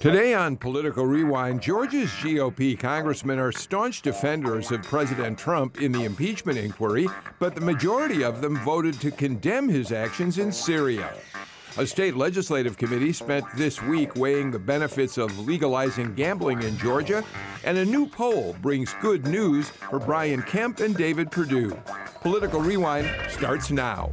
Today on Political Rewind, Georgia's GOP congressmen are staunch defenders of President Trump in the impeachment inquiry, but the majority of them voted to condemn his actions in Syria. A state legislative committee spent this week weighing the benefits of legalizing gambling in Georgia, and a new poll brings good news for Brian Kemp and David Perdue. Political Rewind starts now.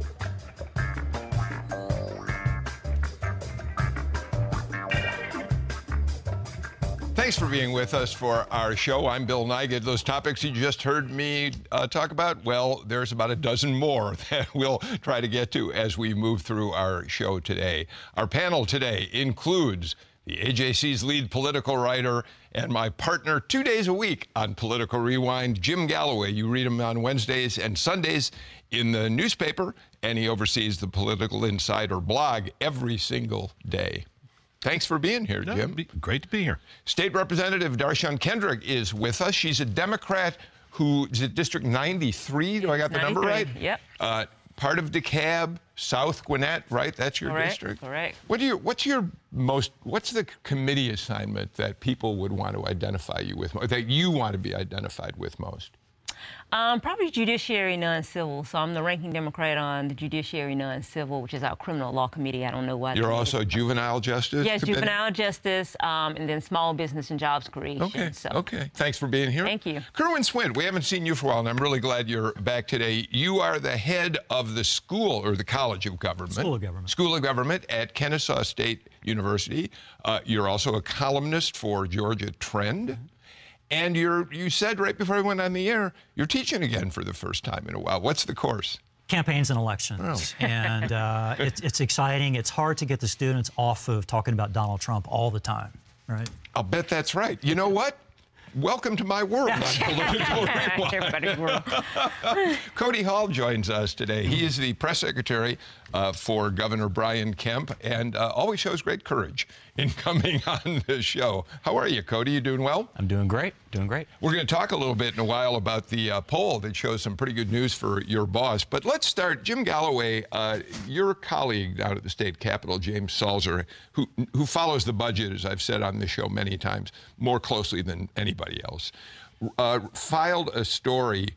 Thanks for being with us for our show. I'm Bill Nigut. Those topics you just heard me uh, talk about, well, there's about a dozen more that we'll try to get to as we move through our show today. Our panel today includes the AJC's lead political writer and my partner two days a week on Political Rewind, Jim Galloway. You read him on Wednesdays and Sundays in the newspaper, and he oversees the Political Insider blog every single day. Thanks for being here, no, Jim. Great to be here. State Representative Dar'shun Kendrick is with us. She's a Democrat who is at District 93. Do I got the number right? Yep. Uh, part of DeKalb, South Gwinnett, right? That's your correct, district. Correct. What do you? What's your most? What's the committee assignment that people would want to identify you with? That you want to be identified with most? Um, probably judiciary non-civil. So I'm the ranking Democrat on the judiciary non-civil, which is our criminal law committee. I don't know why. You're also juvenile justice. Yes, committee? juvenile justice, um, and then small business and jobs creation. Okay. So. Okay. Thanks for being here. Thank you. Kerwin Swint, we haven't seen you for a while, and I'm really glad you're back today. You are the head of the school or the College of Government. School of Government. School of Government at Kennesaw State University. Uh, you're also a columnist for Georgia Trend. Mm-hmm. And you're, you said right before I went on the air, you're teaching again for the first time in a while. What's the course? Campaigns and elections. Oh. and uh, it's, it's exciting. It's hard to get the students off of talking about Donald Trump all the time, right? I'll bet that's right. You know what? Welcome to my world on Political world. Cody Hall joins us today. He is the press secretary uh, for Governor Brian Kemp and uh, always shows great courage in coming on the show. How are you, Cody? You doing well? I'm doing great. Doing great. We're going to talk a little bit in a while about the uh, poll that shows some pretty good news for your boss. But let's start. Jim Galloway, uh, your colleague down at the state capitol, James Salzer, who, who follows the budget, as I've said on the show many times, more closely than anybody else, uh, filed a story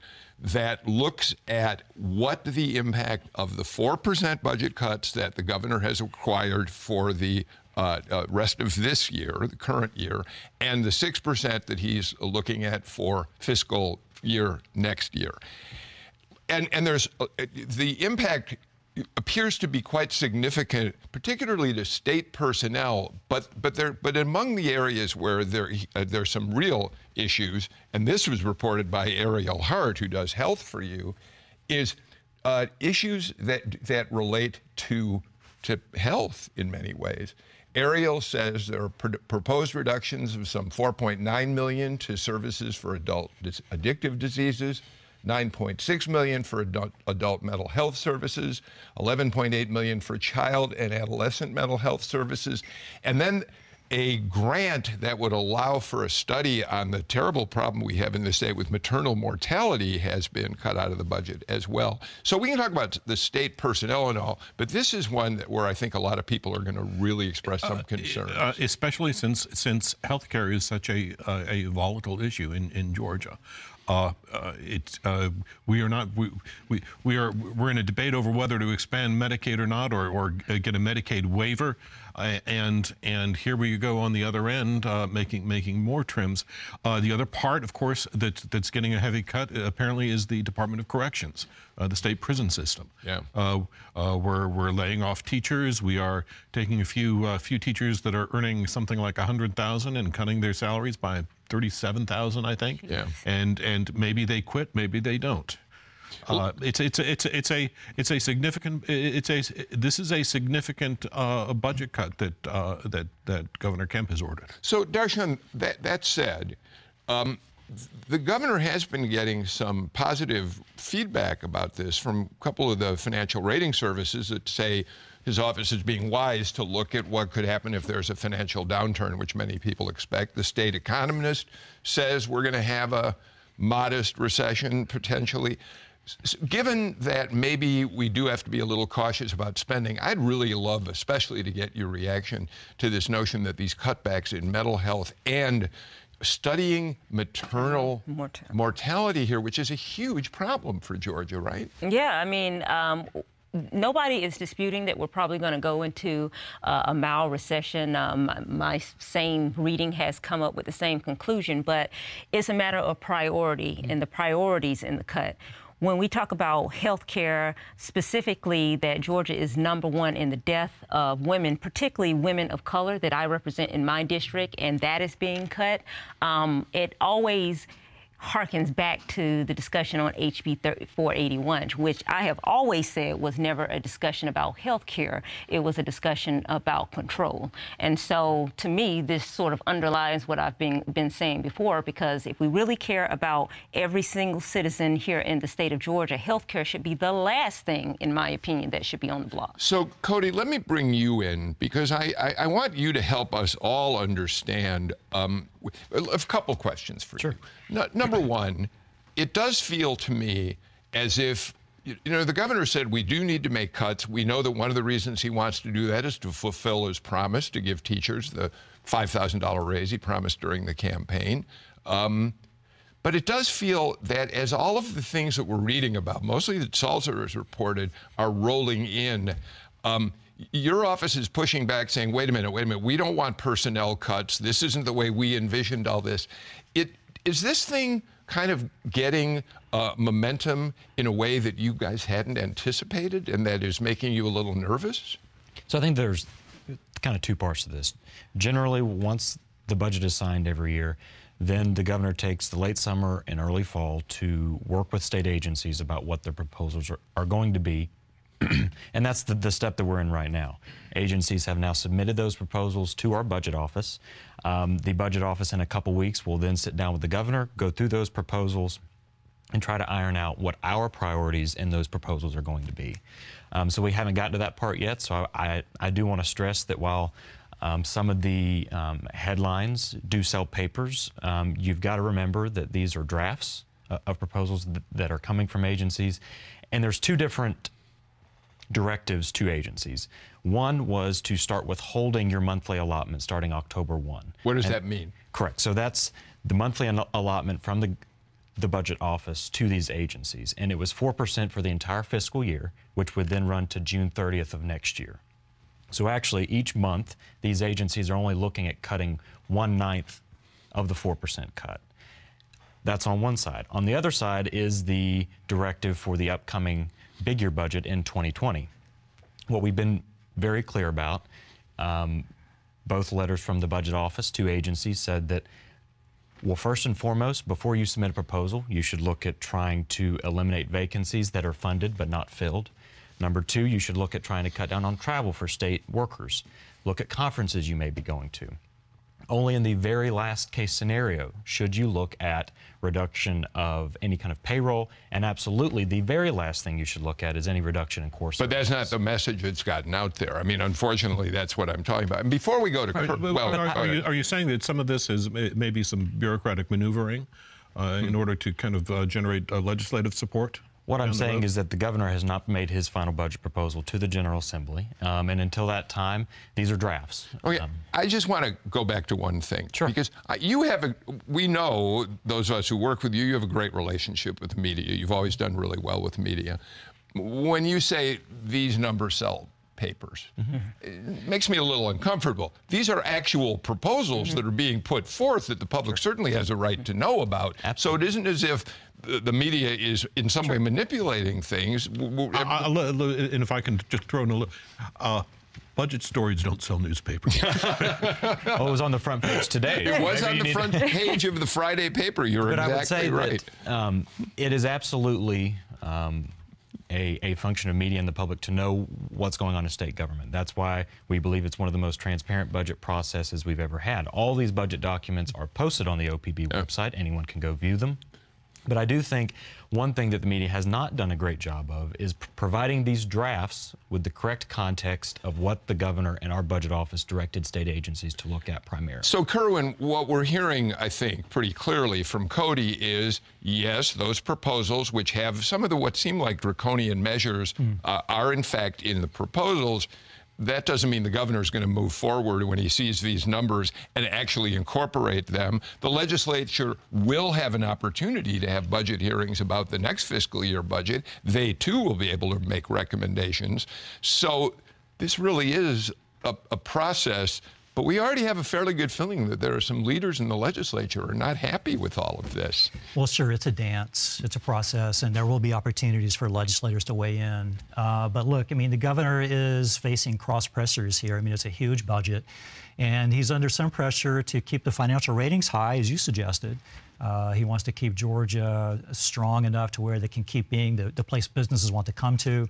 that looks at what the impact of the 4% budget cuts that the governor has required for the uh, uh, rest of this year, the current year, and the 6% that he's looking at for fiscal year next year. And, and there's uh, the impact appears to be quite significant, particularly to state personnel. But but there but among the areas where there uh, there's some real issues, and this was reported by Ariel Hart, who does health for you, is uh, issues that that relate to to health in many ways. Ariel says there are pr- proposed reductions of some 4.9 million to services for adult dis- addictive diseases. 9.6 million for adult, adult, mental health services, 11.8 million for child and adolescent mental health services, and then a grant that would allow for a study on the terrible problem we have in the state with maternal mortality has been cut out of the budget as well. So we can talk about the state personnel and all, but this is one that where I think a lot of people are going to really express some uh, concern. Uh, especially since since healthcare is such a uh, a volatile issue in in Georgia. Uh, uh, it, uh, we are not we, we, we are we're in a debate over whether to expand Medicaid or not, or, or get a Medicaid waiver, uh, and and here we go on the other end, uh, making making more trims. Uh, the other part, of course, that that's getting a heavy cut apparently is the Department of Corrections, the state prison system. Yeah. we're we're laying off teachers. We are taking a few few teachers that are earning something like a hundred thousand and cutting their salaries by 37,000, I think. Yeah. And and maybe they quit, maybe they don't. Uh, it's it's it's it's a it's a significant it's a this is a significant uh, budget cut that uh, that that Governor Kemp has ordered. So Dar'shun, that that said, um, the governor has been getting some positive feedback about this from a couple of the financial rating services that say his office is being wise to look at what could happen if there's a financial downturn, which many people expect. The state economist says we're going to have a modest recession potentially. Given that maybe we do have to be a little cautious about spending, I'd really love, especially to get your reaction to this notion that these cutbacks in mental health and studying maternal mortality here, which is a huge problem for Georgia, right? Yeah, I mean, um, nobody is disputing that we're probably going to go into uh, a mild recession. Um, my same reading has come up with the same conclusion, but it's a matter of priority and the priorities in the cut when we talk about health care, specifically that Georgia is number one in the death of women, particularly women of color that I represent in my district, and that is being cut, um, it always harkens back to the discussion on HB 481, which I have always said was never a discussion about health care. It was a discussion about control. And so to me, this sort of underlies what I've been, been saying before, because if we really care about every single citizen here in the state of Georgia, health care should be the last thing, in my opinion, that should be on the block. So, Cody, let me bring you in because I, I, I want you to help us all understand um, a couple questions for sure. you. No, number one, it does feel to me as if you know, the governor said we do need to make cuts. We know that one of the reasons he wants to do that is to fulfill his promise to give teachers the $5,000 raise he promised during the campaign. Um, but it does feel that as all of the things that we're reading about, mostly that Salzer has reported, are rolling in, um, your office is pushing back saying, wait a minute, wait a minute, we don't want personnel cuts. This isn't the way we envisioned all this. It, is this thing kind of getting uh, momentum in a way that you guys hadn't anticipated and that is making you a little nervous? So I think there's kind of two parts to this. Generally, once the budget is signed every year, then the governor takes the late summer and early fall to work with state agencies about what their proposals are, are going to be and that's the, the, step that we're in right now. Agencies have now submitted those proposals to our budget office. Um, the budget office in a couple weeks will then sit down with the governor, go through those proposals, and try to iron out what our priorities in those proposals are going to be. Um, so we haven't gotten to that part yet. So I, I, I do want to stress that while um, some of the um, headlines do sell papers, um, you've got to remember that these are drafts uh, of proposals th that are coming from agencies. And there's two different directives to agencies. One was to start withholding your monthly allotment starting October 1. What does and, that mean? Correct. So that's the monthly allotment from the the budget office to these agencies, and it was 4% for the entire fiscal year, which would then run to June 30th of next year. So actually, each month, these agencies are only looking at cutting one ninth of the 4% cut. That's on one side. On the other side is the directive for the upcoming big year budget in 2020. What we've been very clear about, um, both letters from the budget office to agencies said that, well, first and foremost, before you submit a proposal, you should look at trying to eliminate vacancies that are funded but not filled. Number two, you should look at trying to cut down on travel for state workers. Look at conferences you may be going to. Only in the very last case scenario should you look at reduction of any kind of payroll, and absolutely the very last thing you should look at is any reduction in course. But that's not the message that's gotten out there. I mean, unfortunately, that's what I'm talking about. And before we go to, are, well, are, are, you, are you saying that some of this is maybe some bureaucratic maneuvering uh, hmm. in order to kind of uh, generate uh, legislative support? What I'm saying is that the governor has not made his final budget proposal to the General Assembly, um, and until that time, these are drafts. Okay, um, I just want to go back to one thing. Sure. Because you have a, we know, those of us who work with you, you have a great relationship with the media. You've always done really well with the media. When you say these numbers sell papers. Mm-hmm. It makes me a little uncomfortable. These are actual proposals mm-hmm. that are being put forth that the public sure. certainly has a right to know about. Absolutely. So it isn't as if the media is in some sure. way manipulating things. I, I, and if I can just throw in a little. Uh, budget stories don't sell newspapers. oh, it was on the front page today. It was Maybe on the front page of the Friday paper. You're but exactly I would say right. That, um, it is absolutely um, a, a function of media and the public to know what's going on in state government. That's why we believe it's one of the most transparent budget processes we've ever had. All these budget documents are posted on the OPB website. Anyone can go view them. But I do think one thing that the media has not done a great job of is providing these drafts with the correct context of what the governor and our budget office directed state agencies to look at primarily. So, Kerwin, what we're hearing, I think, pretty clearly from Cody is yes, those proposals, which have some of the what seem like draconian measures, uh, are in fact in the proposals. That doesn't mean the governor is going to move forward when he sees these numbers and actually incorporate them. The legislature will have an opportunity to have budget hearings about the next fiscal year budget. They too will be able to make recommendations. So this really is a, a process but we already have a fairly good feeling that there are some leaders in the legislature who are not happy with all of this. Well, sure, it's a dance, it's a process, and there will be opportunities for legislators to weigh in. Uh, but look, I mean, the governor is facing cross pressures here. I mean, it's a huge budget, and he's under some pressure to keep the financial ratings high, as you suggested. Uh, he wants to keep Georgia strong enough to where they can keep being the, the place businesses want to come to.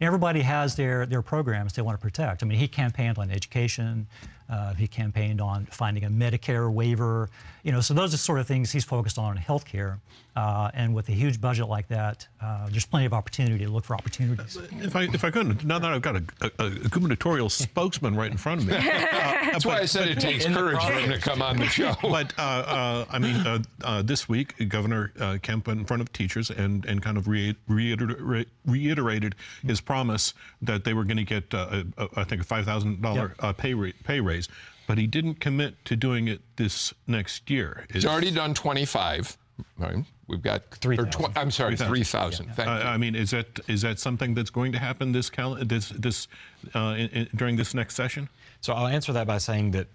Everybody has their, their programs they want to protect. I mean, he campaigned on education. Uh, he campaigned on finding a Medicare waiver. You know, so those are sort of things he's focused on in healthcare. Uh, and with a huge budget like that, uh, there's plenty of opportunity to look for opportunities. If I if I could, now that I've got a, a, a gubernatorial spokesman right in front of me, uh, That's why I said it takes courage for him to come on the show. But uh, uh, I mean, uh, uh, this week, Governor uh, Kemp went in front of teachers and, and kind of re- reiter- reiterated his promise that they were going to get, uh, a, a, I think, a five thousand dollar uh, pay ra- pay raise. But he didn't commit to doing it this next year. He's already done 25. Right? We've got Three or tw- I'm sorry, 3,000. 3,000. Thank Uh. I mean, is that is that something that's going to happen this cal- this this uh, in, in, during this next session? So I'll answer that by saying that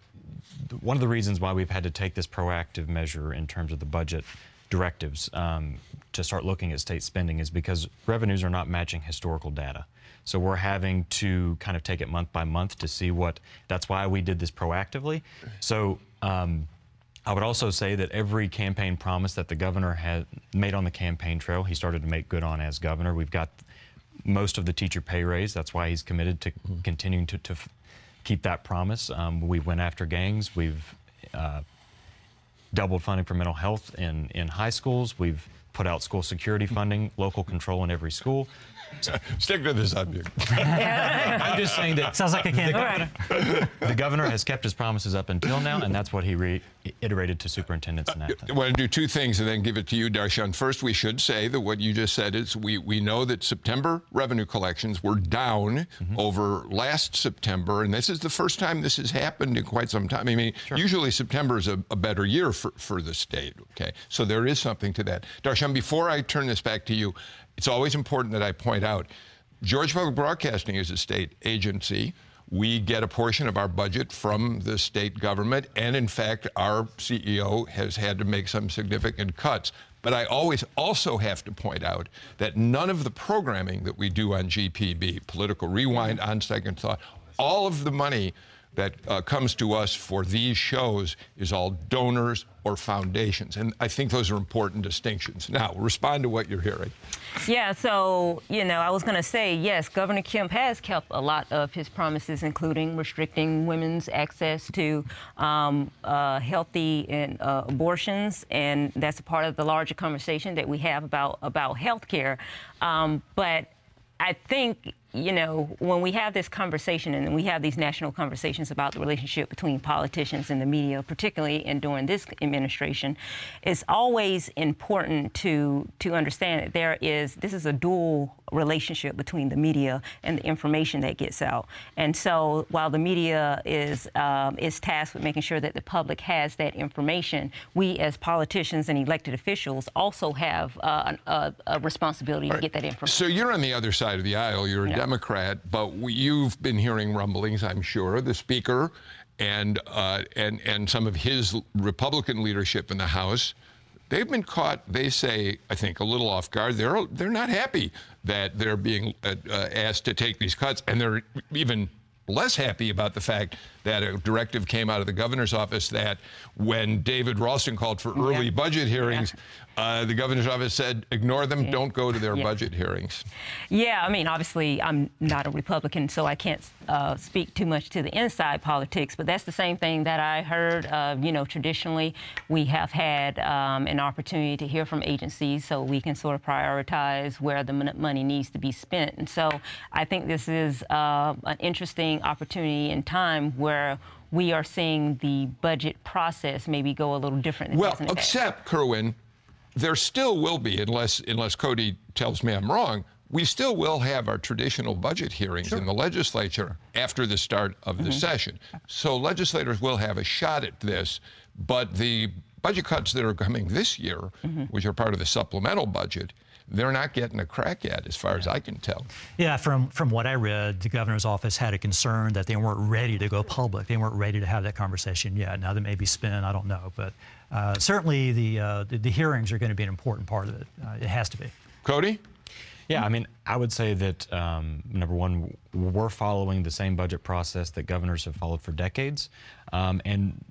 one of the reasons why we've had to take this proactive measure in terms of the budget directives um, to start looking at state spending is because revenues are not matching historical data. So we're having to kind of take it month by month to see what. That's why we did this proactively. So. Um, I would also say that every campaign promise that the governor had made on the campaign trail, he started to make good on as governor. We've got most of the teacher pay raise. That's why he's committed to continuing to, to f- keep that promise. Um, we went after gangs. We've uh, doubled funding for mental health in, in high schools. We've put out school security funding, local control in every school. Stick to the subject. I'm just saying that Sounds like a campaign. the governor has kept his promises up until now, and that's what he reiterated to superintendents in I want to do two things and then give it to you, Dar'shun. First, we should say that what you just said is we, we know that September revenue collections were down mm-hmm. over last September, and this is the first time this has happened in quite some time. I mean, usually September is a, a better year for, for the state, okay? So there is something to that. Dar'shun, before I turn this back to you, it's always important that I point out Georgia Public Broadcasting is a state agency. We get a portion of our budget from the state government, and in fact, our CEO has had to make some significant cuts. But I always also have to point out that none of the programming that we do on GPB, Political Rewind, On Second Thought, all of the money that uh, comes to us for these shows is all donors or foundations. And I think those are important distinctions. Now, respond to what you're hearing. Yeah, so, you know, I was going to say, yes, Governor Kemp has kept a lot of his promises, including restricting women's access to um, uh, healthy and, uh, abortions, and that's a part of the larger conversation that we have about, about health care. Um, but I think, you know, when we have this conversation and we have these national conversations about the relationship between politicians and the media, particularly and during this administration, it's always important to to understand that there is this is a dual relationship between the media and the information that gets out. And so while the media is um, is tasked with making sure that the public has that information, we as politicians and elected officials also have uh, a, a responsibility to get that information. So you're on the other side of the aisle. You're. Democrat, but we, you've been hearing rumblings, I'm sure. The Speaker and uh, and and some of his Republican leadership in the House, they've been caught. They say, I think, a little off guard. They're they're not happy that they're being uh, uh, asked to take these cuts, and they're even less happy about the fact that a directive came out of the governor's office that when David Ralston called for early Yeah. budget hearings, uh, the governor's office said, ignore them, don't go to their Yeah. budget hearings. Yeah, I mean, obviously, I'm not a Republican, so I can't uh, speak too much to the inside politics. But that's the same thing that I heard. Uh, you know, traditionally, we have had um, an opportunity to hear from agencies, so we can sort of prioritize where the money needs to be spent. And so, I think this is uh, an interesting opportunity in time where we are seeing the budget process maybe go a little different. Than Well, has in the past. except Kerwin, there still will be, unless unless Cody tells me I'm wrong. We still will have our traditional budget hearings in the legislature after the start of Mm-hmm. the session. So legislators will have a shot at this, but the budget cuts that are coming this year, Mm-hmm. which are part of the supplemental budget, they're not getting a crack at, as far as I can tell. Yeah, from from what I read, the governor's office had a concern that they weren't ready to go public. They weren't ready to have that conversation yet. Now that may be spin, I don't know, but uh, certainly the, uh, the the hearings are going to be an important part of it. Uh, it has to be. Cody? Yeah, I mean, I would say that um, number one, we're following the same budget process that governors have followed for decades, um, and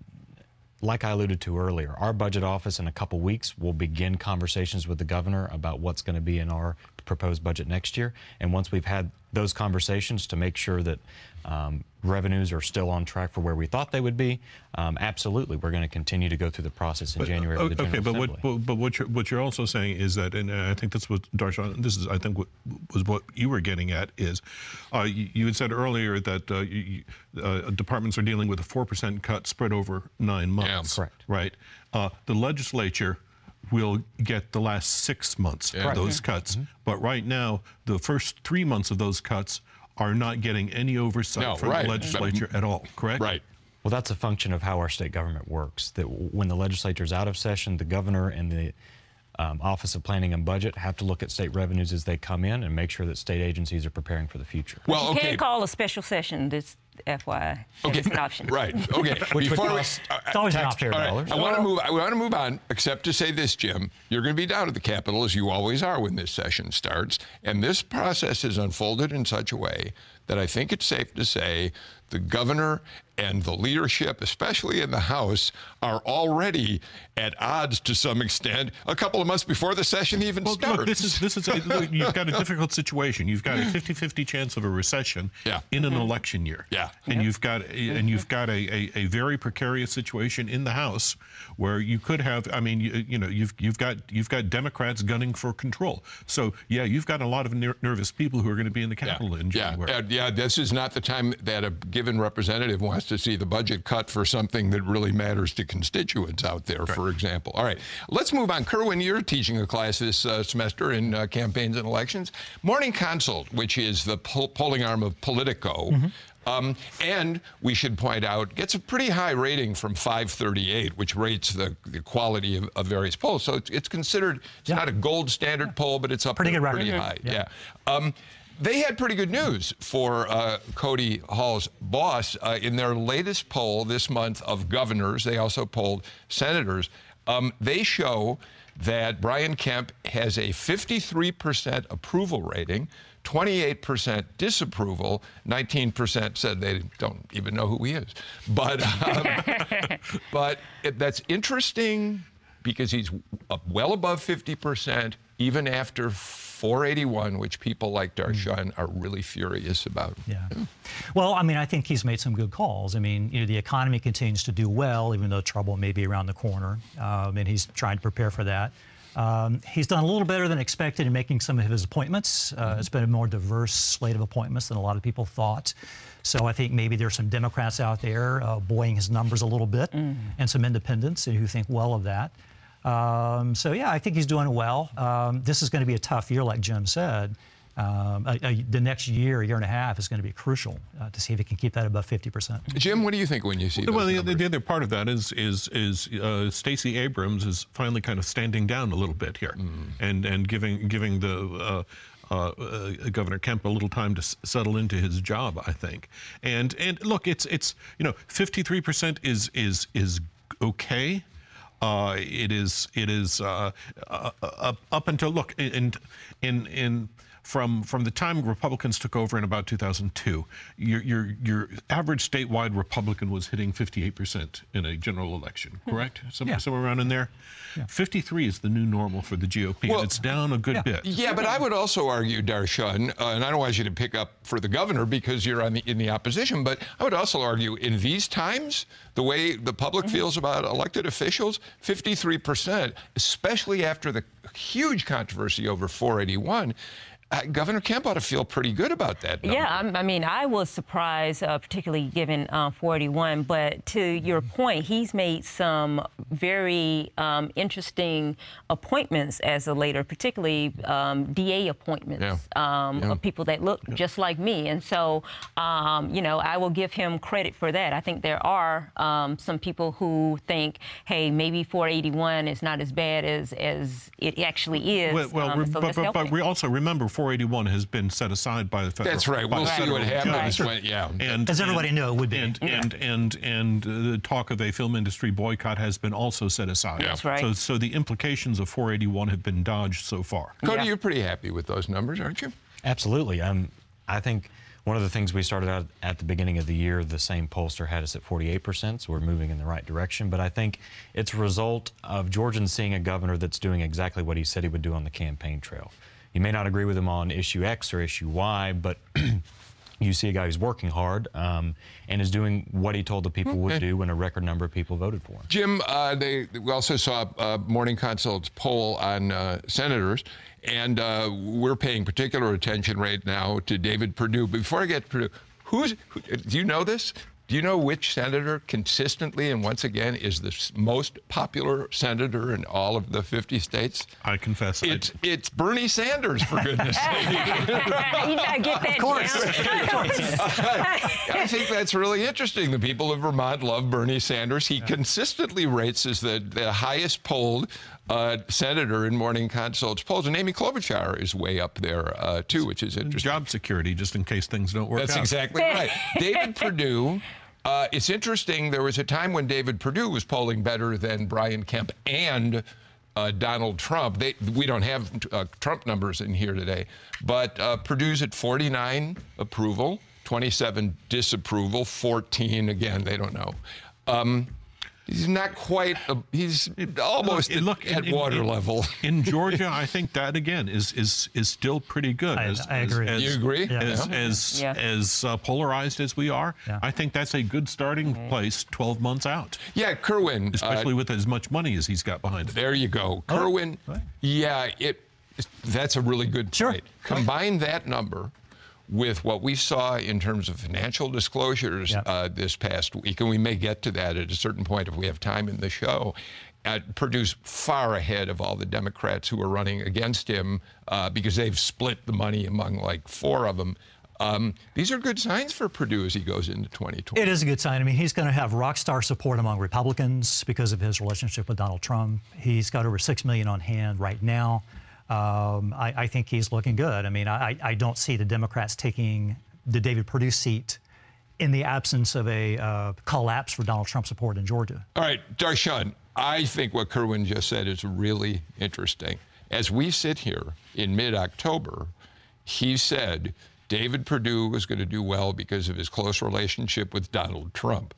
like I alluded to earlier, our budget office in a couple weeks will begin conversations with the governor about what's going to be in our proposed budget next year. And once we've had those conversations to make sure that um, revenues are still on track for where we thought they would be, um, absolutely, we're going to continue to go through the process in January with the okay, but Assembly. what, but, but what you're what you're also saying is that, and I think that's what Dar'shun, this is I think what was what you were getting at is, uh, you, you had said earlier that uh, you, you, uh, departments are dealing with a four percent cut spread over nine months. Correct. Right. Uh, the legislature will get the last six months Yeah. of those cuts, but right now the first three months of those cuts are not getting any oversight No, from right. the legislature at all. Correct. Right. Well, that's a function of how our state government works. That when the legislature is out of session, the governor and the um, Office of Planning and Budget have to look at state revenues as they come in and make sure that state agencies are preparing for the future. Well, you can't call a special session. This FYI, Okay. it's an option. Right. Okay. Which would Before we- cost uh, It's always an taxpayer option. All right, dollars. I want to move. I want to move on, except to say this, Jim. You're going to be down at the Capitol as you always are when this session starts, and this process is unfolded in such a way that I think it's safe to say the governor and the leadership, especially in the House, are already at odds to some extent. A couple of months before the session even Well, starts. look, this is this is a, look, you've got a difficult situation. You've got a 50-50 chance of a recession Yeah. in an election year. Yeah. And you've got a, and you've got a, a, a very precarious situation in the House where you could have. I mean, you, you know, you've you've got you've got Democrats gunning for control. So yeah, you've got a lot of ner- nervous people who are going to be in the Capitol in yeah, January. yeah. This is not the time that a given representative wants to see the budget cut for something that really matters to constituents out there, for example. All right, let's move on. Kerwin, you're teaching a class this uh, semester in uh, campaigns and elections. Morning Consult, which is the poll- polling arm of Politico. Um, and we should point out, gets a pretty high rating from 538, which rates the, the quality of, of various polls. So it's, it's considered, it's Yeah. not a gold standard poll, but it's up Pretty good record. pretty high. Yeah. Yeah. Um, they had pretty good news for uh, Cody Hall's boss uh, in their latest poll this month of governors. They also polled senators. Um, they show that Brian Kemp has a 53% approval rating, 28% disapproval, 19% said they don't even know who he is. But, um, but it, that's interesting because he's well above 50%, even after 481, which people like Dar'shun are really furious about. Yeah. Well, I mean, I think he's made some good calls. I mean, you know, the economy continues to do well, even though trouble may be around the corner, um, and he's trying to prepare for that. Um, he's done a little better than expected in making some of his appointments. Uh, It's been a more diverse slate of appointments than a lot of people thought. So I think maybe there's some Democrats out there uh, buoying his numbers a little bit, and some independents who think well of that. Um, so yeah, I think he's doing well. Um, this is going to be a tough year, like Jim said. Um, a- a- the next year, year and a half, is going to be crucial uh, to see if he can keep that above 50%. Jim, what do you think when you see those Well, the, the other part of that is is is uh, Stacey Abrams is finally kind of standing down a little bit here, and and giving giving the. Uh, uh, uh, Governor Kemp a little time to s- settle into his job, I think. And and look, it's it's you know, 53% is is is okay. Uh, it is it is uh, uh, up, up until look in in in from from the time Republicans took over in about 2002, your your your average statewide Republican was hitting 58 percent in a general election, correct? Some, Yeah. Somewhere around in there. 53 is the new normal for the GOP, Well- and it's down a good Yeah. bit. Yeah, but I would also argue, Dar'shun, uh, and I don't want you to pick up for the governor because you're on the, in the opposition, but I would also argue in these times, the way the public feels about elected officials, 53%, especially after the huge controversy over 481, uh, Governor Kemp ought to feel pretty good about that. Number. Yeah, I'm, I mean, I was surprised, uh, particularly given um, 481. But to your point, he's made some very um, interesting appointments as a later, particularly um, DA appointments Yeah. um, Yeah. of people that look just like me. And so, um, you know, I will give him credit for that. I think there are um, some people who think, hey, maybe 481 is not as bad as as it actually is. Well, well um, so but, but, but we also remember 481 has been set aside by the federal. That's right. We'll see what happens when, yeah. And, As everybody and- know, it would be. And and and and uh, the talk of a film industry boycott has been also set aside. Yeah. That's right. So so the implications of 481 have been dodged so far. Cody, Yeah. you're pretty happy with those numbers, aren't you? Absolutely. Um, I think one of the things we started out at the beginning of the year, the same pollster had us at 48%, so we're moving in the right direction. But I think it's a result of Georgians seeing a governor that's doing exactly what he said he would do on the campaign trail. You may not agree with him on issue X or issue Y, but you see a guy who's working hard um, and is doing what he told the people would do when a record number of people voted for him. Jim, uh, they, we also saw a Morning Consult's poll on uh, senators, and uh, we're paying particular attention right now to David Perdue. Before I get to Perdue, who's, who, do you know this? Do you know which senator consistently and once again is the most popular senator in all of the 50 states? I confess. I- It's it's Bernie Sanders, for goodness sake. you gotta get that down. I think that's really interesting. The people of Vermont love Bernie Sanders. He consistently rates as the, the highest polled uh, senator in Morning Consult's polls. And Amy Klobuchar is way up there, uh, too, which is interesting. job security, just in case things don't work That's out. exactly right. David Perdue. Uh, it's interesting. There was a time when David Perdue was polling better than Brian Kemp and uh, Donald Trump. They, we don't have uh, Trump numbers in here today, but uh, Perdue's at 49 approval, 27 disapproval, 14 again. They don't know. Um, he's not quite. A, he's almost Look, at, look, at in- in- water in- level. In Georgia, I think that again is is is still pretty good. I- I agree. You agree? Yeah. As as, Yeah. as uh, polarized as we are, Yeah. I think that's a good starting place 12 months out, Yeah, Kerwin. uh, especially with as much money as he's got behind it. There you go. Kerwin, right. yeah, it that's a really good Sure. point. Combine that number with what we saw in terms of financial disclosures Yeah. uh, this past week, and we may get to that at a certain point if we have time in the show. Uh, Perdue's far ahead of all the Democrats who are running against him uh, because they've split the money among like four of them. Um, these are good signs for Perdue as he goes into 2020. It is a good sign. I mean, he's going to have rock star support among Republicans because of his relationship with Donald Trump. He's got over six million on hand right now. Um, I, I think he's looking good. I mean, I, I don't see the Democrats taking the David Perdue seat in the absence of a uh, collapse for Donald Trump support in Georgia. All right, Dar'shun, I think what Kerwin just said is really interesting. As we sit here in mid October, he said David Perdue was going to do well because of his close relationship with Donald Trump.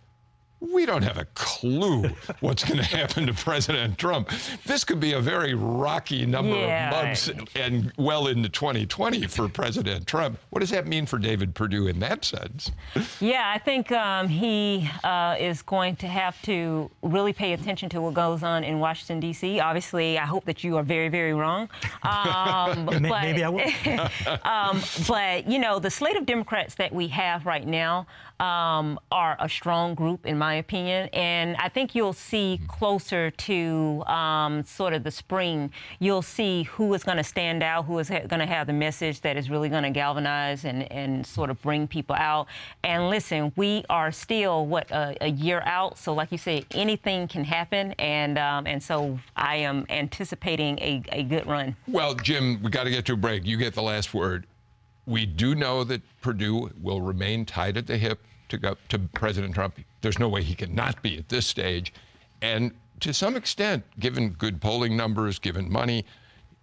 We don't have a clue what's going to happen to President Trump. This could be a very rocky number Yeah. of months and well into 2020 for President Trump. What does that mean for David Perdue in that sense? Yeah, I think um, he uh, is going to have to really pay attention to what goes on in Washington, D.C. Obviously, I hope that you are very, very wrong. Um, but, maybe I will. um, but, you know, the slate of Democrats that we have right now um, are a strong group, in my opinion. And I think you'll see closer to um, sort of the spring, you'll see who is going to stand out, who is ha- going to have the message that is really going to galvanize and, and sort of bring people out. And listen, we are still, what, a, a year out. So, like you said, anything can happen. And, um, and so I am anticipating a, a good run. Well, Jim, we got to get to a break. You get the last word. We do know that Perdue will remain tied at the hip to go to President Trump. There's no way he can not be at this stage. And to some extent, given good polling numbers, given money,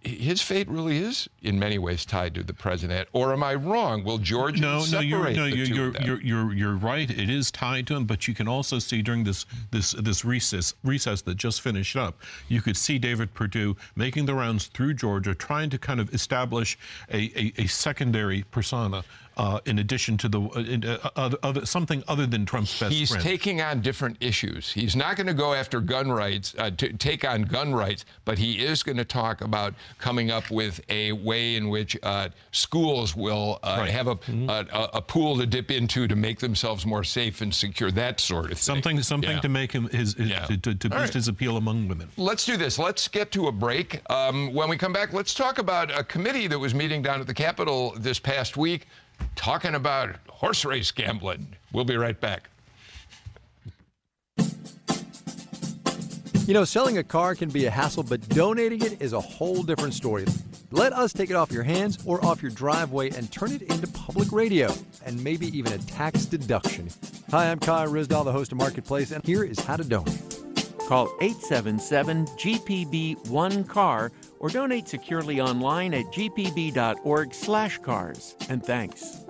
his fate really is in many ways tied to the president. Or am I wrong? Will Georgia no, no, you're, no, you're, you're, you're, you're, you're right. It is tied to him, but you can also see during this this this recess recess that just finished up, you could see David Perdue making the rounds through Georgia, trying to kind of establish a, a, a secondary persona uh, in addition to the uh, in, uh, other, something other than Trump's best He's friend. taking on different issues. He's not going to go after gun rights, uh, to take on gun rights, but he is going to talk about coming up with a way in which uh, schools will uh, Right. have a, Mm-hmm. a, a, a pool to dip into to make themselves more safe and secure, that sort of thing. something something Yeah. to make him his, his Yeah. to, to, to boost right. his appeal among women. Let's do this. Let's get to a break. Um, when we come back, let's talk about a committee that was meeting down at the Capitol this past week, talking about horse race gambling. We'll be right back. You know, selling a car can be a hassle, but donating it is a whole different story. Let us take it off your hands or off your driveway and turn it into public radio and maybe even a tax deduction. Hi, I'm Kai Ryssdal, the host of Marketplace, and here is how to donate. Call 877 GPB 1CAR or donate securely online at gpb.org/cars. And thanks.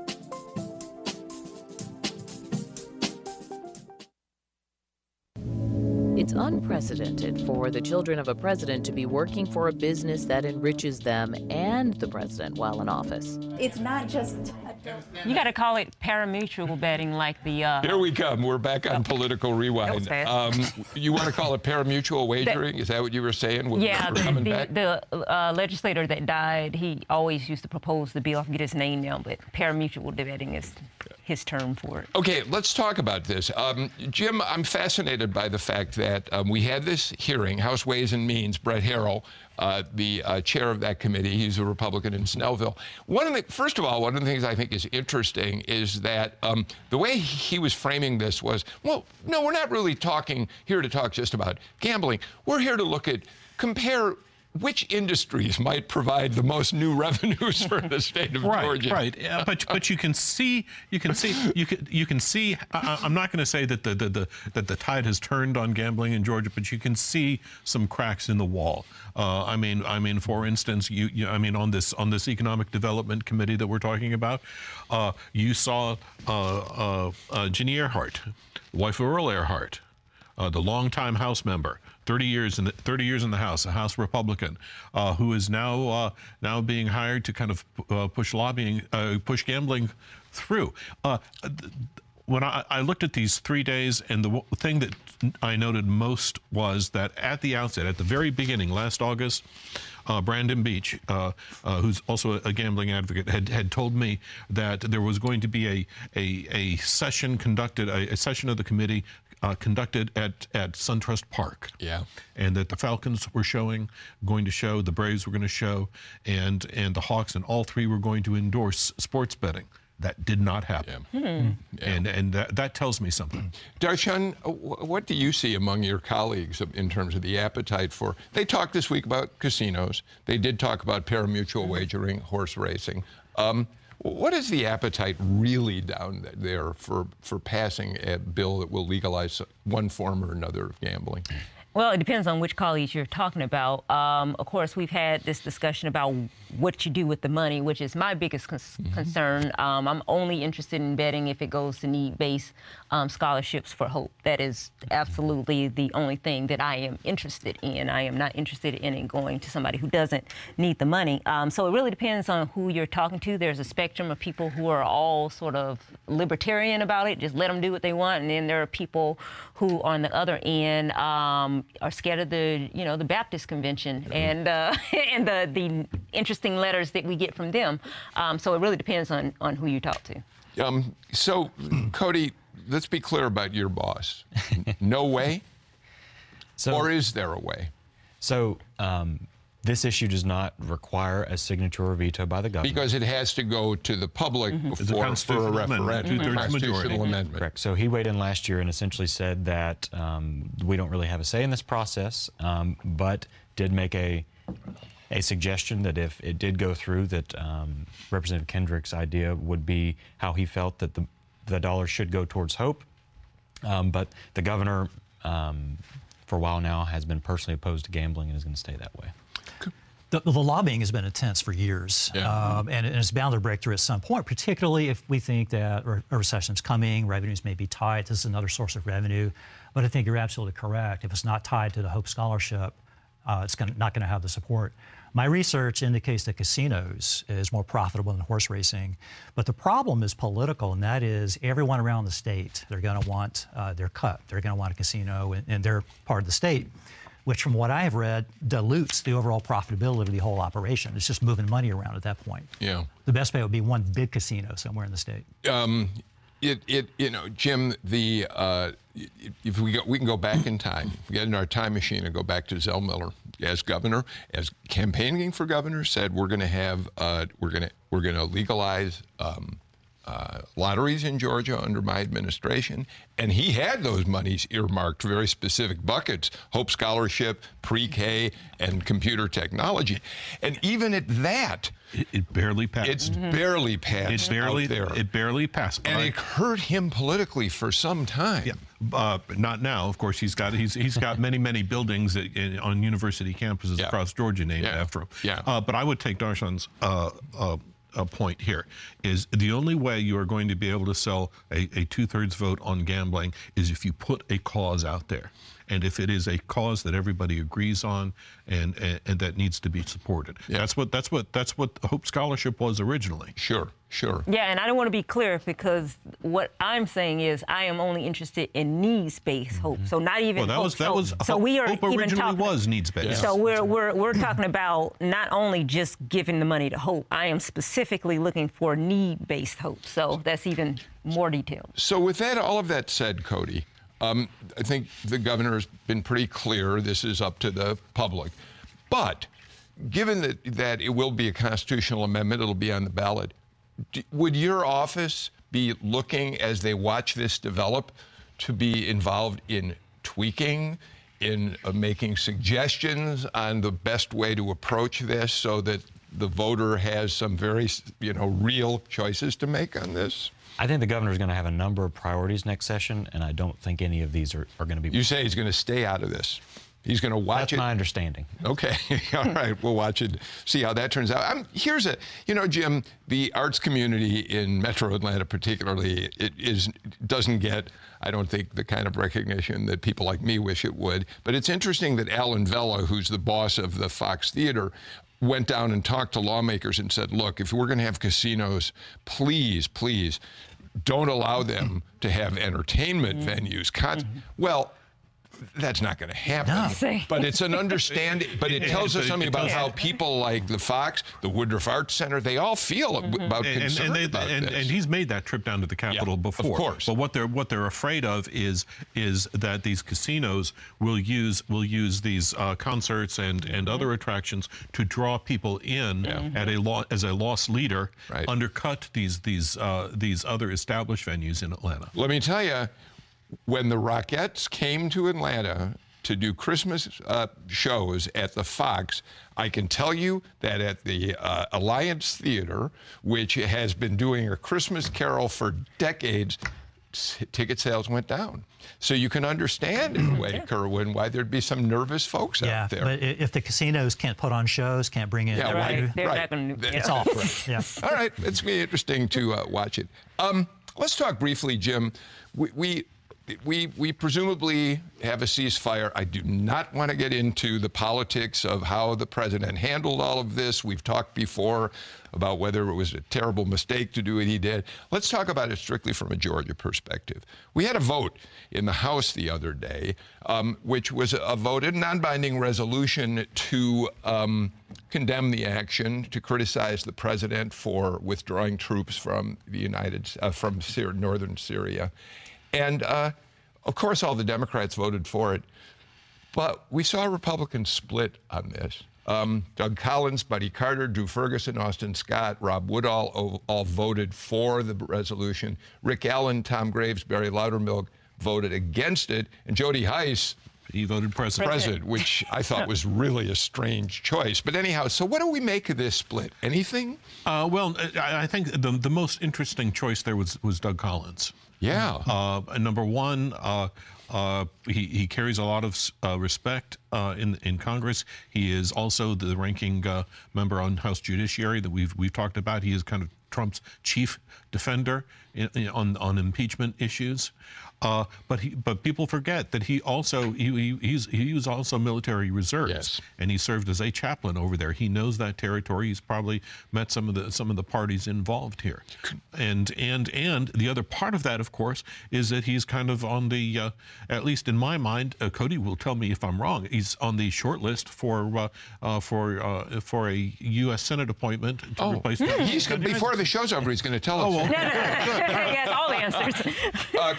It's unprecedented for the children of a president to be working for a business that enriches them and the president while in office. It's not just You got to call it parimutuel betting, like the. Uh, Here we come. We're back on political rewind. Um, you want to call it parimutuel wagering? Is that what you were saying? We're, Yeah, we're the, coming the, back. the uh, legislator that died, he always used to propose the bill. I forget his name now, but parimutuel betting is his term for it. Okay, let's talk about this. Um, Jim, I'm fascinated by the fact that um, we had this hearing, House Ways and Means, Brett Harrell, uh, the uh, chair of that committee, he's a Republican in Snellville. One of the, first of all, one of the things I think is interesting is that um, the way he was framing this was, well, no, we're not really talking here to talk just about gambling. We're here to look at, compare which industries might provide the most new revenues for the state of right, Georgia. Right, yeah, but but you can see, you can see, you can you can see. I, I'm not going to say that the, the, the that the tide has turned on gambling in Georgia, but you can see some cracks in the wall. Uh, I mean, I mean, for instance, you, you I mean, on this on this economic development committee that we're talking about, uh, you saw uh, uh, uh, Ginny Ehrhart, wife of Earl Ehrhart, uh, the longtime House member. 30 years in the 30 years in the House, a House Republican, uh, who is now uh, now being hired to kind of uh, push lobbying, uh, push gambling through. Uh, when I, I looked at these three days, and the thing that I noted most was that at the outset, at the very beginning, last August, uh, Brandon Beach, who's also a gambling advocate, had, had told me that there was going to be a a, a session conducted, a, a session of the committee uh, conducted at at SunTrust Park. Yeah. And that the Falcons were showing, going to show, the Braves were going to show, and and the Hawks, and all three were going to endorse sports betting. That did not happen. And and that, that tells me something. Dar'shun, what do you see among your colleagues in terms of the appetite for? They talked this week about casinos. They did talk about parimutuel wagering, horse racing. Um, what is the appetite really down there for, for passing a bill that will legalize one form or another of gambling? Well, it depends on which colleagues you're talking about. Um, of course, we've had this discussion about what you do with the money, which is my biggest cons- concern. Um, I'm only interested in betting if it goes to need-based um, scholarships for hope. That is absolutely the only thing that I am interested in. I am not interested in it going to somebody who doesn't need the money. Um, so it really depends on who you're talking to. There's a spectrum of people who are all sort of libertarian about it, just let them do what they want, and then there are people who, on the other end, um, are scared of the, you know, the Baptist convention and uh, and the the interesting letters that we get from them. Um, so it really depends on on who you talk to. Um, so, Cody, let's be clear about your boss. No way? So, Or is there a way? so um, this issue does not require a signature or veto by the governor. Because it has to go to the public a before, for a constitutional amendment, referendum, two-thirds constitutional majority. amendment. Correct. So he weighed in last year and essentially said that um, we don't really have a say in this process, um, but did make a a suggestion that if it did go through, that um, Representative Kendrick's idea would be how he felt that the the dollar should go towards hope. Um, but the governor, um, for a while now, has been personally opposed to gambling and is going to stay that way. The, the, lobbying has been intense for years, yeah. um, and, and, it's bound to break through at some point, particularly if we think that a recession is coming, revenues may be tight. This is another source of revenue. But I think you're absolutely correct. If it's not tied to the Hope Scholarship, uh, it's gonna, not going to have the support. My research indicates that casinos is more profitable than horse racing, but the problem is political, and that is everyone around the state, they're going to want uh, their cut. They're going to want a casino in, in their part of the state which from what I have read dilutes the overall profitability of the whole operation. It's just moving money around at that point. Yeah. The best bet would be one big casino somewhere in the state. Um, it, it, you know, Jim, the uh, if we go, we can go back in time, get in our time machine and go back to Zell Miller as governor, as campaigning for governor, said we're going to have, uh, we're going to, we're going to legalize um, uh, lotteries in Georgia under my administration, and he had those monies earmarked for very specific buckets Hope Scholarship, pre K, and computer technology. And even at that, it, it barely passed. It's mm-hmm. barely passed. It barely, there. It barely passed. And it hurt him politically for some time. Yeah. Uh, not now, of course. He's got he's he's got many many buildings in, on university campuses yeah. across Georgia named yeah. after him. Yeah. Uh, but I would take Dar'shun's a point here is the only way you are going to be able to sell a, a two-thirds vote on gambling is if you put a cause out there and if it is a cause that everybody agrees on and and, and that needs to be supported. Yeah. That's what that's what that's what Hope Scholarship was originally. Sure. Sure. Yeah, and I don't want to be clear because what I'm saying is I am only interested in needs-based mm-hmm. hope. So not even well, that hope. was that was so, so we are hope even originally talking, was needs-based. Yes. So we're we're we're talking about not only just giving the money to hope. I am specifically looking for need-based hope. So that's even more detailed. So with that, all of that said, Cody, um, I think the governor has been pretty clear. This is up to the public, but given that that it will be a constitutional amendment, it'll be on the ballot would your office be looking as they watch this develop to be involved in tweaking, in uh, making suggestions on the best way to approach this so that the voter has some very, you know, real choices to make on this? I think the governor is going to have a number of priorities next session, and I don't think any of these are, are going to be. You say he's going to stay out of this. He's going to watch That's it. That's my understanding. Okay. All right. We'll watch it, see how that turns out. I'm, here's a, you know, Jim, the arts community in Metro Atlanta, particularly, it is doesn't get, I don't think, the kind of recognition that people like me wish it would. But it's interesting that Allan Vella, who's the boss of the Fox Theater, went down and talked to lawmakers and said, look, if we're going to have casinos, please, please don't allow them to have entertainment mm-hmm. venues. Con- mm-hmm. Well, that's not going to happen. No. But it's an understanding. But it tells us something about how people like the Fox, the Woodruff Arts Center, they all feel mm-hmm. about and, concern and, they, about and, this. and he's made that trip down to the Capitol yeah, before. Of course. But what they're what they're afraid of is is that these casinos will use will use these uh, concerts and and mm-hmm. other attractions to draw people in yeah. at a law as a loss leader, right. undercut these these uh, these other established venues in Atlanta. Let me tell you when the Rockettes came to Atlanta to do Christmas uh, shows at the Fox, I can tell you that at the uh, Alliance Theater, which has been doing a Christmas carol for decades, ticket sales went down. So you can understand in a way, yeah. Kerwin, why there'd be some nervous folks yeah, out there. But if the casinos can't put on shows, can't bring in yeah, revenue, right, right. it's off. Yeah. All right, it's going to be interesting to uh, watch it. Um, let's talk briefly, Jim. we, we we, we presumably have a ceasefire. I do not want to get into the politics of how the president handled all of this. We've talked before about whether it was a terrible mistake to do what he did. Let's talk about it strictly from a Georgia perspective. We had a vote in the House the other day, um, which was a voted non-binding resolution to um, condemn the action, to criticize the president for withdrawing troops from the United uh, from Syria, northern Syria. And uh, of course, all the Democrats voted for it. But we saw a Republican split on this. Um, Doug Collins, Buddy Carter, Drew Ferguson, Austin Scott, Rob Woodall all, all, voted for the resolution. Rick Allen, Tom Graves, Barry Loudermilk voted against it. And Jody Hice, he voted president. President, which I thought was really a strange choice. But anyhow, so what do we make of this split? Anything? Uh, well, I think the, the most interesting choice there was, was Doug Collins. Yeah. Uh, number one, uh, Uh, he, he carries a lot of uh, respect uh, in in Congress. He is also the ranking uh, member on House Judiciary that we've we've talked about. He is kind of Trump's chief defender in, in, on on impeachment issues. Uh, but he, but people forget that he also he, he he's he was also military reserves, Yes. and he served as a chaplain over there. He knows that territory. He's probably met some of the some of the parties involved here, and and and the other part of that, of course, is that he's kind of on the uh, at least in my mind. Uh, Cody will tell me if I'm wrong. He's on the short list for uh, uh, for uh, for a U.S. Senate appointment to Oh, replace. he's gonna, before the show's over. He's going to tell us. Oh, well, he has all the answers. Uh,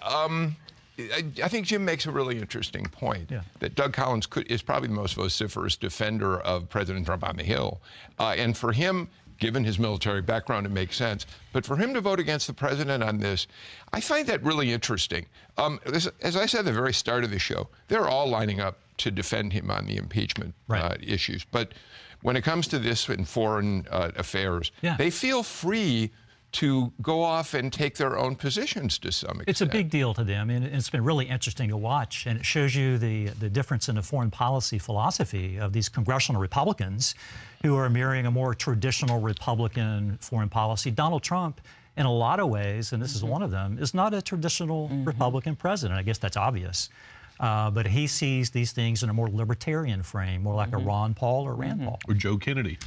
Kerwin, um, I, I think Jim makes a really interesting point Yeah. that Doug Collins could, is probably the most vociferous defender of President Trump on the Hill. Uh, and for him, given his military background, it makes sense. But for him to vote against the president on this, I find that really interesting. Um, this, as I said at the very start of the show, they're all lining up to defend him on the impeachment Right. uh, issues. But when it comes to this in foreign uh, affairs, Yeah. they feel free to go off and take their own positions to some extent. It's a big deal to them, and it's been really interesting to watch. And it shows you the, the difference in the foreign policy philosophy of these congressional Republicans who are mirroring a more traditional Republican foreign policy. Donald Trump, in a lot of ways, and this is mm-hmm. one of them, is not a traditional mm-hmm. Republican president. I guess that's obvious. Uh, but he sees these things in a more libertarian frame, more like a Ron Paul or Rand Paul. or Joe Kennedy.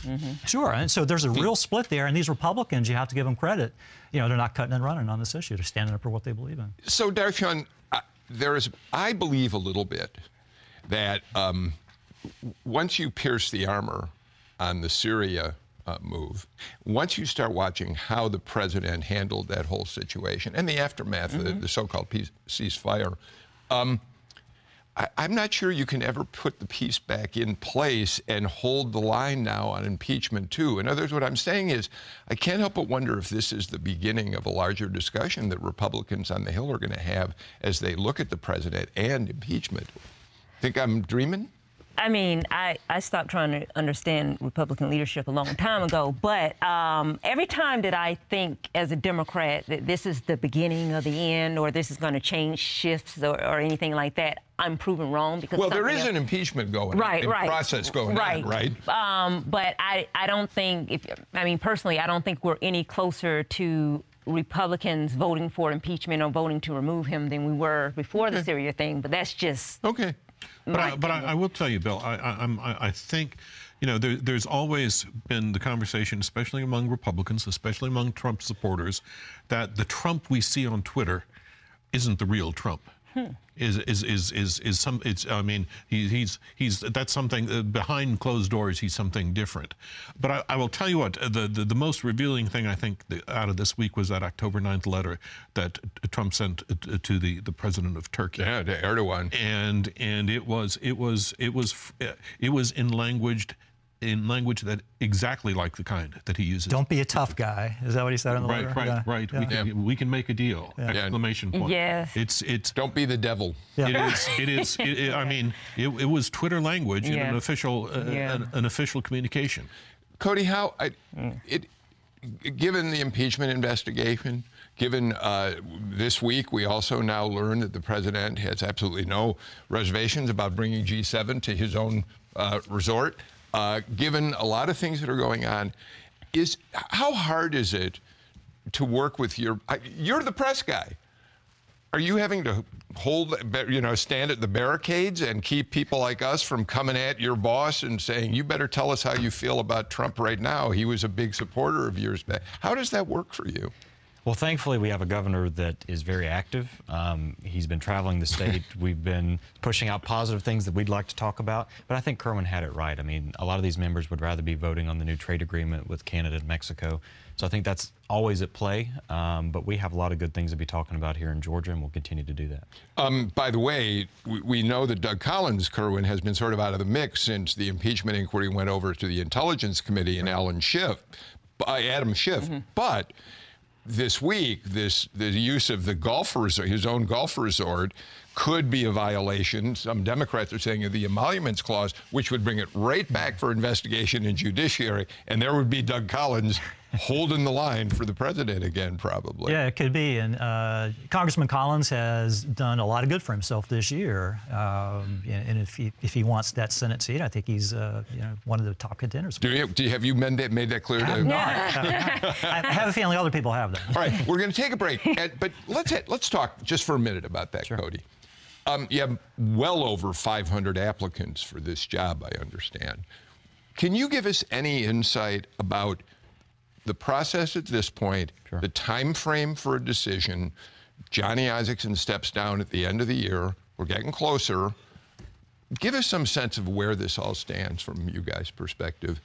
Sure, and so there's a real split there, and these Republicans, you have to give them credit. You know, they're not cutting and running on this issue; they're standing up for what they believe in. So, Dar'shun, uh, there is, I believe a little bit that um, once you pierce the armor on the Syria uh, move, once you start watching how the president handled that whole situation and the aftermath, of the, the so-called peace, ceasefire, um, I, I'm not sure you can ever put the piece back in place and hold the line now on impeachment, too. In other words, what I'm saying is, I can't help but wonder if this is the beginning of a larger discussion that Republicans on the Hill are going to have as they look at the president and impeachment. Think I'm dreaming? I mean, I, I stopped trying to understand Republican leadership a long time ago, but um, every time that I think as a Democrat that this is the beginning of the end or this is going to change shifts or, or anything like that, I'm proven wrong because Well, there is else- an impeachment going right, on, right, process going right. on, right? Um, but I, I don't think if I mean personally, I don't think we're any closer to Republicans voting for impeachment or voting to remove him than we were before the Syria thing. But that's just Okay. But, I, but I, I will tell you, Bill, I, I, I'm- I, I think, you know, there, there's always been the conversation, especially among Republicans, especially among Trump supporters, that the Trump we see on Twitter isn't the real Trump. Hmm. Is, is is is is some? It's I mean he, he's he's that's something uh, behind closed doors. He's something different. But I, I will tell you what uh, the, the the most revealing thing I think the, out of this week was that October 9th letter that Trump sent uh, to the the president of Turkey Yeah, to Erdogan. and and it was it was it was it was in language in language that exactly like the kind that he uses. Don't be a tough guy. Is that what he said on the right, letter? right, Yeah, right. We yeah. can we can make a deal! Exclamation point. Yes. It's it's Don't be the devil. Yeah. it is it is. It, it- I mean, it, it was Twitter language in an official uh, Yeah. an, an official communication. Cody, how I, Mm. it, given the impeachment investigation, given uh, this week, we also now learn that the president has absolutely no reservations about bringing G7 to his own uh, resort. Uh, given a lot of things that are going on, is how hard is it to work with your? You're the press guy. Are you having to hold, you know, stand at the barricades and keep people like us from coming at your boss and saying, you better tell us how you feel about Trump right now? He was a big supporter of yours. How does that work for you? Well, thankfully, we have a governor that is very active. Um, he's been traveling the state. We've been pushing out positive things that we'd like to talk about. But I think Kerwin had it right. I mean, a lot of these members would rather be voting on the new trade agreement with Canada and Mexico. So I think that's always at play. Um, but we have a lot of good things to be talking about here in Georgia, and we'll continue to do that. Um, by the way, we, we know that Doug Collins, Kerwin, has been sort of out of the mix since the impeachment inquiry went over to the Intelligence Committee and Alan Schiff, uh, Adam Schiff. But this week, this the use of the golf resort, his own golf resort, could be a violation. Some Democrats are saying of the emoluments clause, which would bring it right back for investigation and judiciary, and there would be Doug Collins holding the line for the president again, probably. Yeah, it could be. And uh, Congressman Collins has done a lot of good for himself this year. Um, and if he, if he wants that Senate seat, I think he's uh, you know, one of the top contenders. Do you, do you, have you made that, made that clear? I to, have not. I have a feeling other people have that. All right, we're going to take a break, and, but let's let's talk just for a minute about that, sure. Cody. Um, you have well over 500 applicants for this job, I understand. Can you give us any insight about the process at this point, sure. the time frame for a decision? Johnny Isakson steps down at the end of the year. We're getting closer. Give us some sense of where this all stands from you guys' perspective.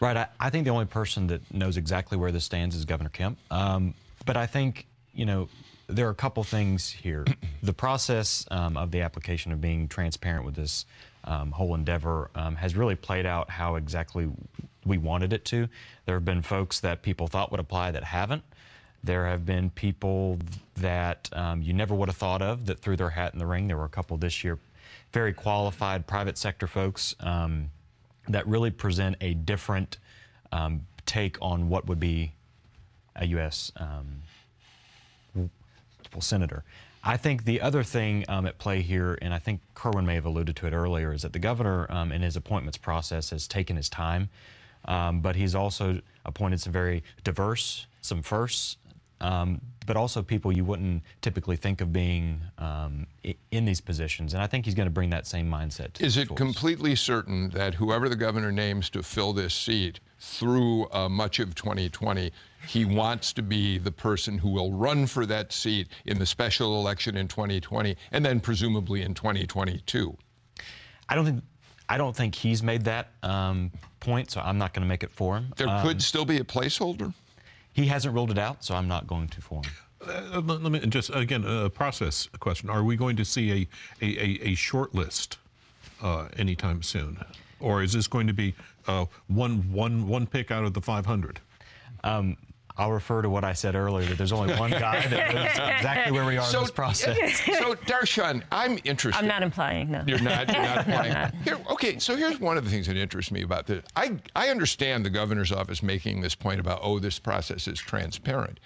Right. I, I think the only person that knows exactly where this stands is Governor Kemp. Um, but I think, you know, there are a couple things here. the process um, of the application of being transparent with this um, whole endeavor um, has really played out how exactly we wanted it to. There have been folks that people thought would apply that haven't. There have been people that um, you never would have thought of that threw their hat in the ring. There were a couple this year, very qualified private sector folks um, that really present a different um, take on what would be a U.S senator. I think the other thing um, at play here, and I think Kerwin may have alluded to it earlier, is that the governor um, in his appointments process has taken his time, um, but he's also appointed some very diverse, some firsts, um, but also people you wouldn't typically think of being um, in these positions. And I think he's going to bring that same mindset. Is it completely certain that whoever the governor names to fill this seat through uh, much of 2020 he wants to be the person who will run for that seat in the special election in 2020 and then presumably in 2022. I don't think I don't think he's made that um, point, so I'm not going to make it for him. There um, could still be a placeholder. He hasn't ruled it out, so I'm not going to for him. Uh, let me just again a process question. Are we going to see a a, a, a short list uh, anytime soon, or is this going to be uh, one one one pick out of the 500? Um, I'll refer to what I said earlier that there's only one guy that knows exactly where we are so, in this process. So, Dar'shun, I'm interested. I'm not implying, no. You're not, you're not implying. not. Here, okay, so here's one of the things that interests me about this. I, I understand the governor's office making this point about, oh, this process is transparent.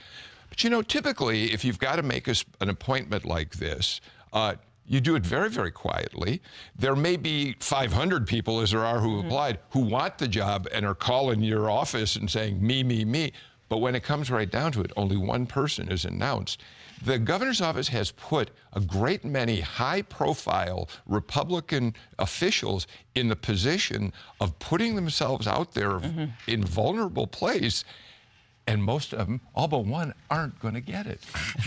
But you know, typically, if you've got to make a, an appointment like this, uh, you do it very, very quietly. There may be 500 people, as there are who mm-hmm. applied, who want the job and are calling your office and saying, me, me, me. But when it comes right down to it, only one person is announced. The governor's office has put a great many high profile Republican officials in the position of putting themselves out there mm-hmm. in vulnerable place and most of them, all but one, aren't going to get it.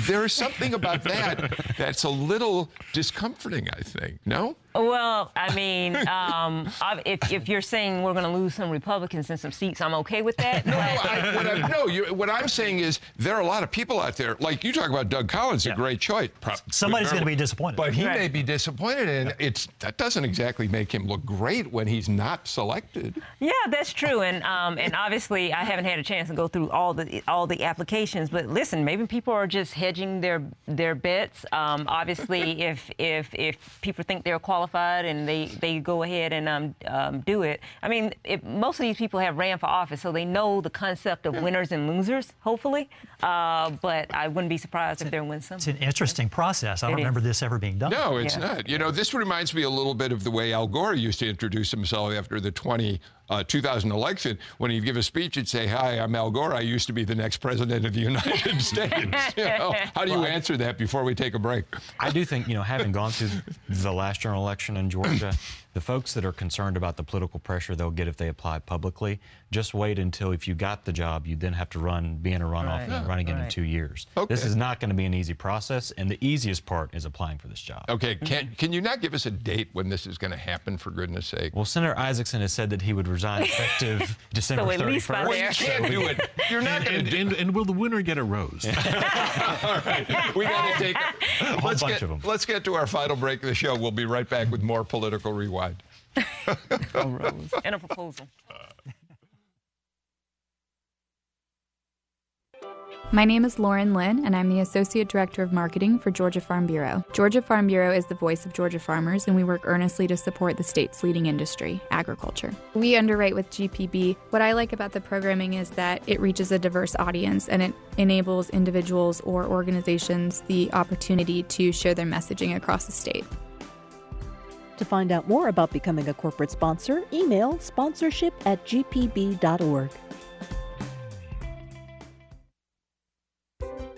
There is something about that that's a little discomforting, I think. No? Well, I mean, um, if, if, you're saying we're going to lose some Republicans and some seats, I'm okay with that. No, I, what, I, no what I'm saying is there are a lot of people out there, like you talk about Doug Collins, yeah. a great choice. Somebody's going to be disappointed. But he right. may be disappointed, and yeah. it's that doesn't exactly make him look great when he's not selected. Yeah, that's true, and um, and obviously I haven't had a chance to go through all the all the applications, but listen, maybe people are just hedging their their bets. Um, obviously, if if if people think they're qualified qualified and they, they go ahead and um, um, do it. I mean, if, most of these people have ran for office, so they know the concept of winners and losers, hopefully. Uh, but I wouldn't be surprised it's if they win some. It's an interesting process. I don't remember this ever being done. No, it's yeah. not. You know, this reminds me a little bit of the way Al Gore used to introduce himself after the 20 uh, 2000 election, when he'd give a speech, he'd say, "Hi, I'm Al Gore. I used to be the next president of the United States." You know, how do you answer that before we take a break? I do think, you know, having gone through the last general election in Georgia, the folks that are concerned about the political pressure they'll get if they apply publicly, just wait until if you got the job, you then have to run, be in a runoff right. and running right. in two years. Okay. This is not going to be an easy process, and the easiest part is applying for this job. Okay, can, can you not give us a date when this is going to happen, for goodness sake? Well, Senator Isakson has said that he would resign effective December so 31st. Well, you can't do it. You're not going to. And, and, will the winner get a rose? All right, we got to take. A, a let's bunch get, of them. Let's get to our final break of the show. We'll be right back with more political rewind. and a proposal. My name is Lauren Lynn, and I'm the Associate Director of Marketing for Georgia Farm Bureau. Georgia Farm Bureau is the voice of Georgia farmers, and we work earnestly to support the state's leading industry, agriculture. We underwrite with GPB. What I like about the programming is that it reaches a diverse audience and it enables individuals or organizations the opportunity to share their messaging across the state. To find out more about becoming a corporate sponsor, email sponsorship at gpb.org.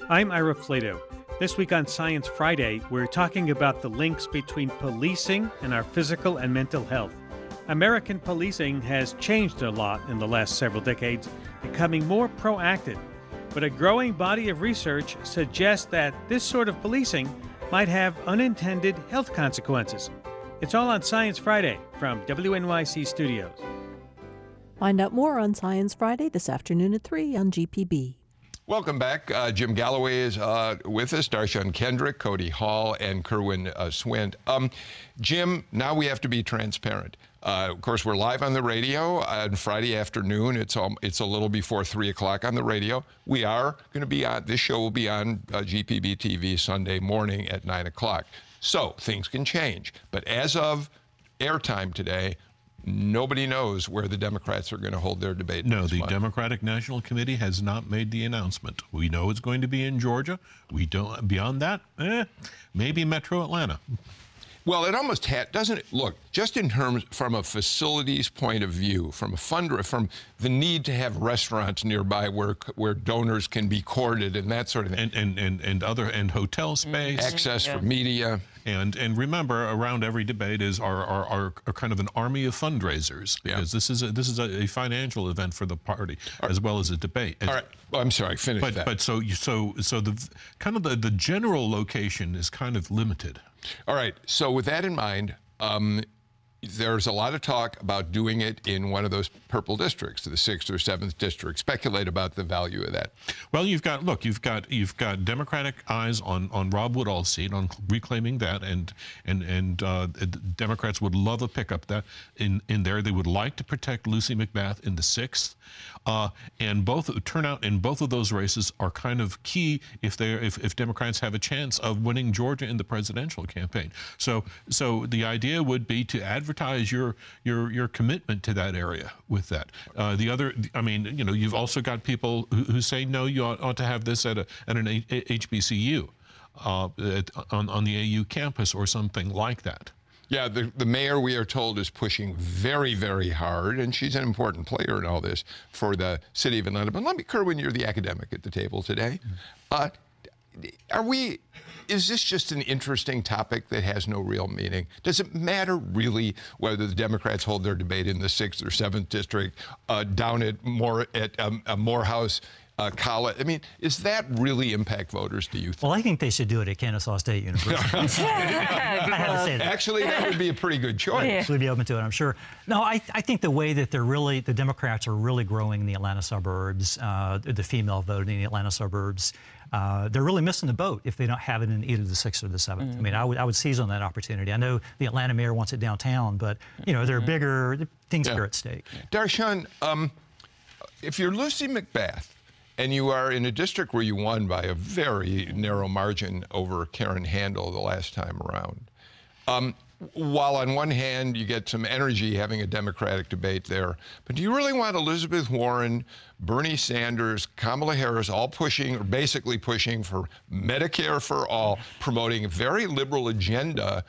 I'm Ira Flatow. This week on Science Friday, we're talking about the links between policing and our physical and mental health. American policing has changed a lot in the last several decades, becoming more proactive. But a growing body of research suggests that this sort of policing might have unintended health consequences. It's all on Science Friday from WNYC Studios. Find out more on Science Friday this afternoon at 3 on GPB. Welcome back. Uh, Jim Galloway is uh, with us, Dar'shun Kendrick, Cody Hall, and Kerwin uh, Swint. Um, Jim, now we have to be transparent. Uh, of course, we're live on the radio on Friday afternoon. It's um, it's a little before three o'clock on the radio. We are going to be on. This show will be on uh, GPB TV Sunday morning at nine o'clock. So things can change. But as of airtime today, nobody knows where the Democrats are going to hold their debate. No, the month. Democratic National Committee has not made the announcement. We know it's going to be in Georgia. We don't. Beyond that, eh, maybe Metro Atlanta. Well, it almost had, doesn't it? Look, just in terms from a facilities point of view, from a fund, from the need to have restaurants nearby where where donors can be courted and that sort of thing, and and and, and other and hotel space, access yeah. for media. And and remember, around every debate is our, our, kind of an army of fundraisers because yeah. this is a, this is a, financial event for the party right. as well as a debate. All right, well, I'm sorry, finish but, that. But so so so the kind of the, the general location is kind of limited. All right. So with that in mind, um, there's a lot of talk about doing it in one of those purple districts, the sixth or seventh district. Speculate about the value of that. Well, you've got look, you've got you've got Democratic eyes on on Rob Woodall's seat on reclaiming that, and and and uh, Democrats would love a pickup that in in there. They would like to protect Lucy McBath in the sixth, uh, and both turnout in both of those races are kind of key if they if, if Democrats have a chance of winning Georgia in the presidential campaign. So so the idea would be to advertise your your your commitment to that area with that. Uh, the other, I mean, you know, you've also got people who, who say no, you ought, ought, to have this at a at an HBCU, uh, at, on on the AU campus or something like that. Yeah, the, the mayor, we are told, is pushing very, very hard, and she's an important player in all this for the city of Atlanta. But let me, Kerwin, you're the academic at the table today. Uh, are we is this just an interesting topic that has no real meaning? Does it matter really whether the Democrats hold their debate in the sixth or seventh district, uh, down at more at um, Morehouse? Uh, college. I mean, is that really impact voters? Do you? Think? Well, I think they should do it at Kennesaw State University. I have to say that. Actually, that would be a pretty good choice. Yeah. Actually, be open to it. I'm sure. No, I, I think the way that they're really the Democrats are really growing in the Atlanta suburbs, uh, the female vote in the Atlanta suburbs uh, they're really missing the boat if they don't have it in either the sixth or the 7th mm-hmm. I mean, I would, I would seize on that opportunity. I know the Atlanta mayor wants it downtown, but you know, there are mm-hmm. bigger things yeah. are at stake. Dar'shun, um, if you're Lucy McBath and you are in a district where you won by a very narrow margin over Karen Handel the last time around, um, while on one hand you get some energy having a Democratic debate there, but do you really want Elizabeth Warren, Bernie Sanders, Kamala Harris all pushing or basically pushing for Medicare for all, promoting a very liberal agenda?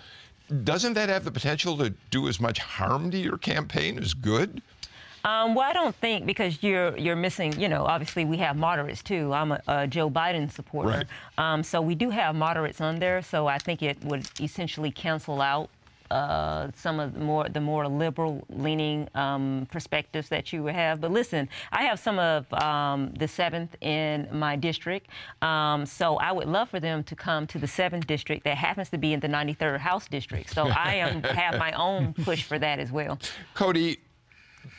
Doesn't that have the potential to do as much harm to your campaign as good? Um, well, I don't think because you're you're missing. You know, obviously we have moderates too. I'm a, a Joe Biden supporter, right. um, so we do have moderates on there. So I think it would essentially cancel out uh, some of the more the more liberal leaning um, perspectives that you have. But listen, I have some of um, the seventh in my district, um, so I would love for them to come to the seventh district that happens to be in the 93rd House district. So I am have my own push for that as well. Cody,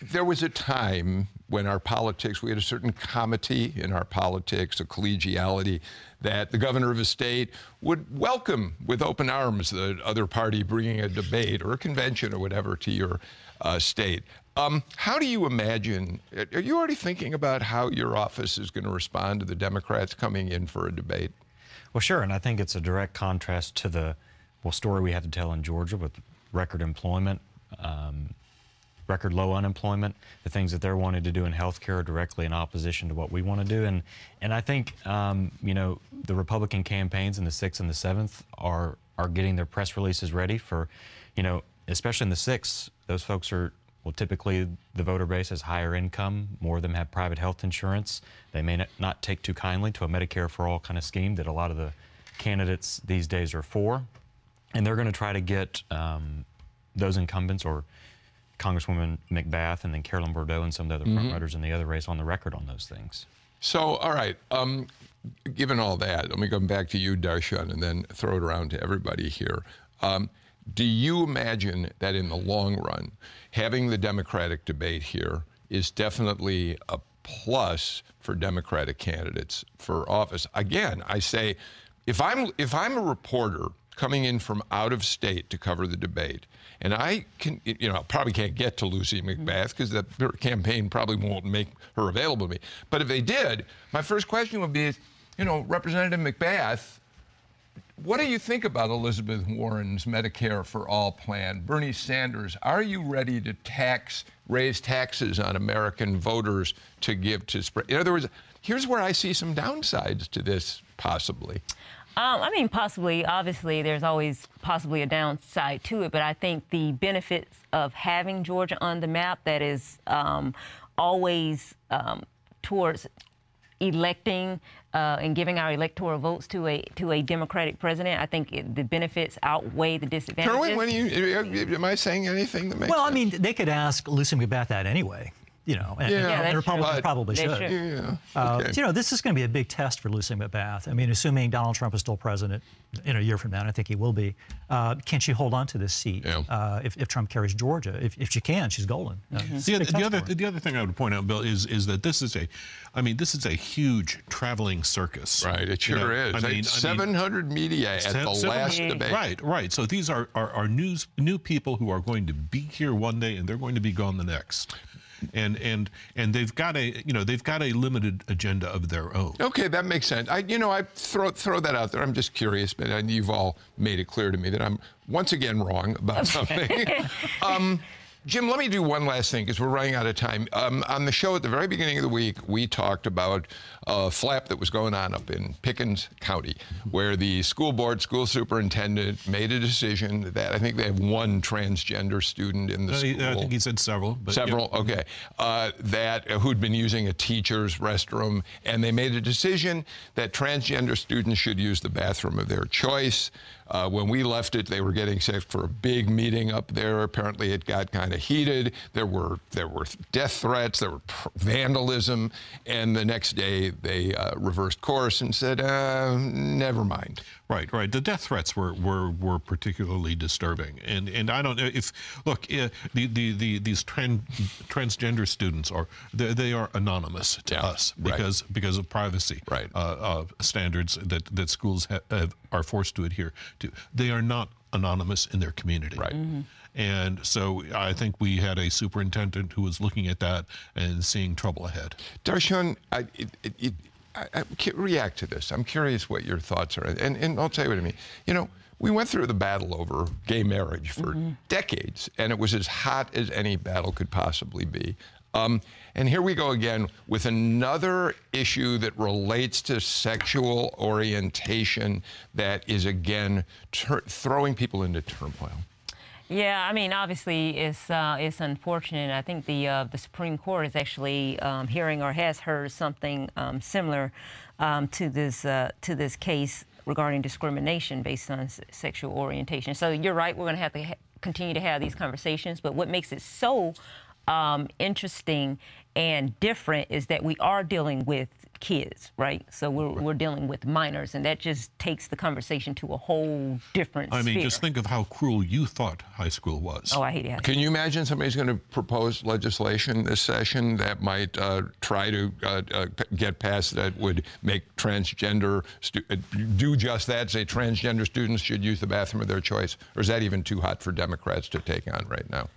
there was a time when our politics, we had a certain comity in our politics, a collegiality that the governor of a state would welcome with open arms the other party bringing a debate or a convention or whatever to your uh, state. Um, how do you imagine? Are you already thinking about how your office is going to respond to the Democrats coming in for a debate? Well, sure, and I think it's a direct contrast to the well story we had to tell in Georgia with record employment, um, record low unemployment, the things that they're wanting to do in healthcare are directly in opposition to what we want to do. And and I think um, you know the Republican campaigns in the sixth and the seventh are are getting their press releases ready for, you know, especially in the sixth, those folks are well, typically the voter base has higher income. More of them have private health insurance. They may not take too kindly to a Medicare for all kind of scheme that a lot of the candidates these days are for. And they're going to try to get um, those incumbents or Congresswoman McBath and then Carolyn Bourdeaux and some of the other mm-hmm. front runners in the other race on the record on those things. So, all right. Um, given all that, let me go back to you, Dar'shun, and then throw it around to everybody here. Um, do you imagine that in the long run, having the Democratic debate here is definitely a plus for Democratic candidates for office? Again, I say, if I'm if I'm a reporter coming in from out of state to cover the debate, and I can, you know, probably can't get to Lucy mm-hmm. McBath because the campaign probably won't make her available to me. But if they did, my first question would be, you know, Representative McBath what do you think about Elizabeth Warren's Medicare for All plan? Bernie Sanders, are you ready to tax, raise taxes on American voters to give to spread? In other words, here's where I see some downsides to this, possibly. Um, I mean, possibly. Obviously, there's always possibly a downside to it, but I think the benefits of having Georgia on the map that is um, always um, towards electing uh, and giving our electoral votes to a to a Democratic president, I think it, the benefits outweigh the disadvantages. Kerwin, when you, am I saying anything that makes Well, sense? I mean, they could ask Lucy McBath that anyway you know, and, yeah, and Republicans probably should. Yeah, uh, okay. you know, this is going to be a big test for Lucy McBath. I mean, assuming Donald Trump is still president in a year from now, and I think he will be, uh, can she hold on to this seat yeah. uh, if, if, Trump carries Georgia? If, if she can, she's golden. Mm-hmm. The, the, other, the other thing I would point out, Bill, is is that this is a, I mean, this is a huge traveling circus. Right, it sure you know, is. I mean, 700 mean, media at the last debate. Right, right. So these are, are, are news, new people who are going to be here one day and they're going to be gone the next and and and they've got a you know they've got a limited agenda of their own. Okay, that makes sense. I you know I throw throw that out there. I'm just curious, but and you've all made it clear to me that I'm once again wrong about something. um, Jim, let me do one last thing because we're running out of time. Um, on the show at the very beginning of the week, we talked about a flap that was going on up in Pickens County, where the school board, school superintendent made a decision that I think they have one transgender student in the uh, school. I think he said several. several, yeah. okay. Uh, that uh, who'd been using a teacher's restroom, and they made a decision that transgender students should use the bathroom of their choice. Uh, when we left it, they were getting set for a big meeting up there. Apparently, it got kind of heated. There were there were death threats. There were vandalism, and the next day they uh, reversed course and said, uh, "Never mind." Right, right. The death threats were were, were particularly disturbing, and and I don't know if look uh, the, the, the these trans, transgender students are they, they are anonymous to yeah, us because right. because of privacy right. uh, standards that that schools have, are forced to adhere to. They are not anonymous in their community. Right. Mm-hmm. And so I think we had a superintendent who was looking at that and seeing trouble ahead. Dar'shun, I, it, it, I, I, react to this. I'm curious what your thoughts are. And, and I'll tell you what I mean. You know, we went through the battle over gay marriage for mm-hmm. decades, and it was as hot as any battle could possibly be. Um, and here we go again with another issue that relates to sexual orientation that is again ter- throwing people into turmoil. Yeah, I mean, obviously, it's uh, it's unfortunate. I think the uh, the Supreme Court is actually um, hearing or has heard something um, similar um, to this uh, to this case regarding discrimination based on sexual orientation. So you're right. We're going to have to ha- continue to have these conversations. But what makes it so um, interesting and different is that we are dealing with kids, right? So we're, we're dealing with minors, and that just takes the conversation to a whole different I mean, sphere. just think of how cruel you thought high school was. Oh, I hate it. Can you imagine somebody's going to propose legislation this session that might uh, try to uh, uh, get passed that would make transgender stu- uh, do just that? Say transgender students should use the bathroom of their choice, or is that even too hot for Democrats to take on right now?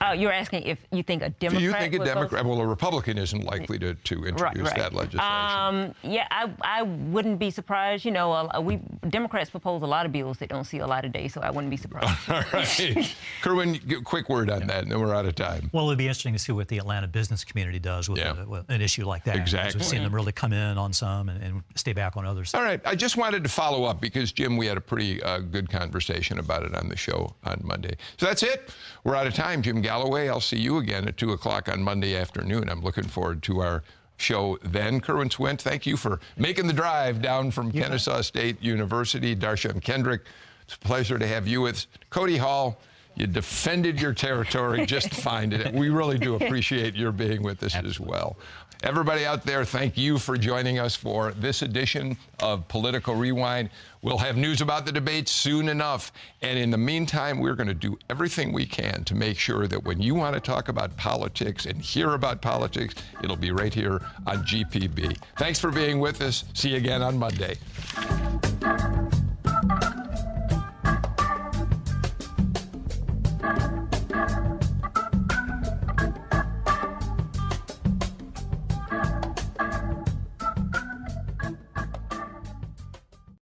Uh, you're asking if you think a Democrat Do you think a would vote Democrat, well, a Republican isn't likely to, to introduce that legislation? Um, yeah, I, I wouldn't be surprised. You know, uh, we Democrats propose a lot of bills that don't see a lot of days, so I wouldn't be surprised. All right. Kerwin, quick word on that, and then we're out of time. Well, it'd be interesting to see what the Atlanta business community does with, Yeah. a, with an issue like that. Exactly. We've seen them really come in on some and, and stay back on others. All right. I just wanted to follow up because, Jim, we had a pretty uh, good conversation about it on the show on Monday. So that's it. We're out of time. Jim Galloway, I'll see you again at 2 o'clock on Monday afternoon. I'm looking forward to our show then. Kerwin Swint, thank you for making the drive down from Kennesaw State University. Dar'shun Kendrick, it's a pleasure to have you with us. Cody Hall, you defended your territory just fine today. We really do appreciate your being with us as well. Everybody out there, thank you for joining us for this edition of Political Rewind. We'll have news about the debate soon enough. And in the meantime, we're going to do everything we can to make sure that when you want to talk about politics and hear about politics, it'll be right here on GPB. Thanks for being with us. See you again on Monday.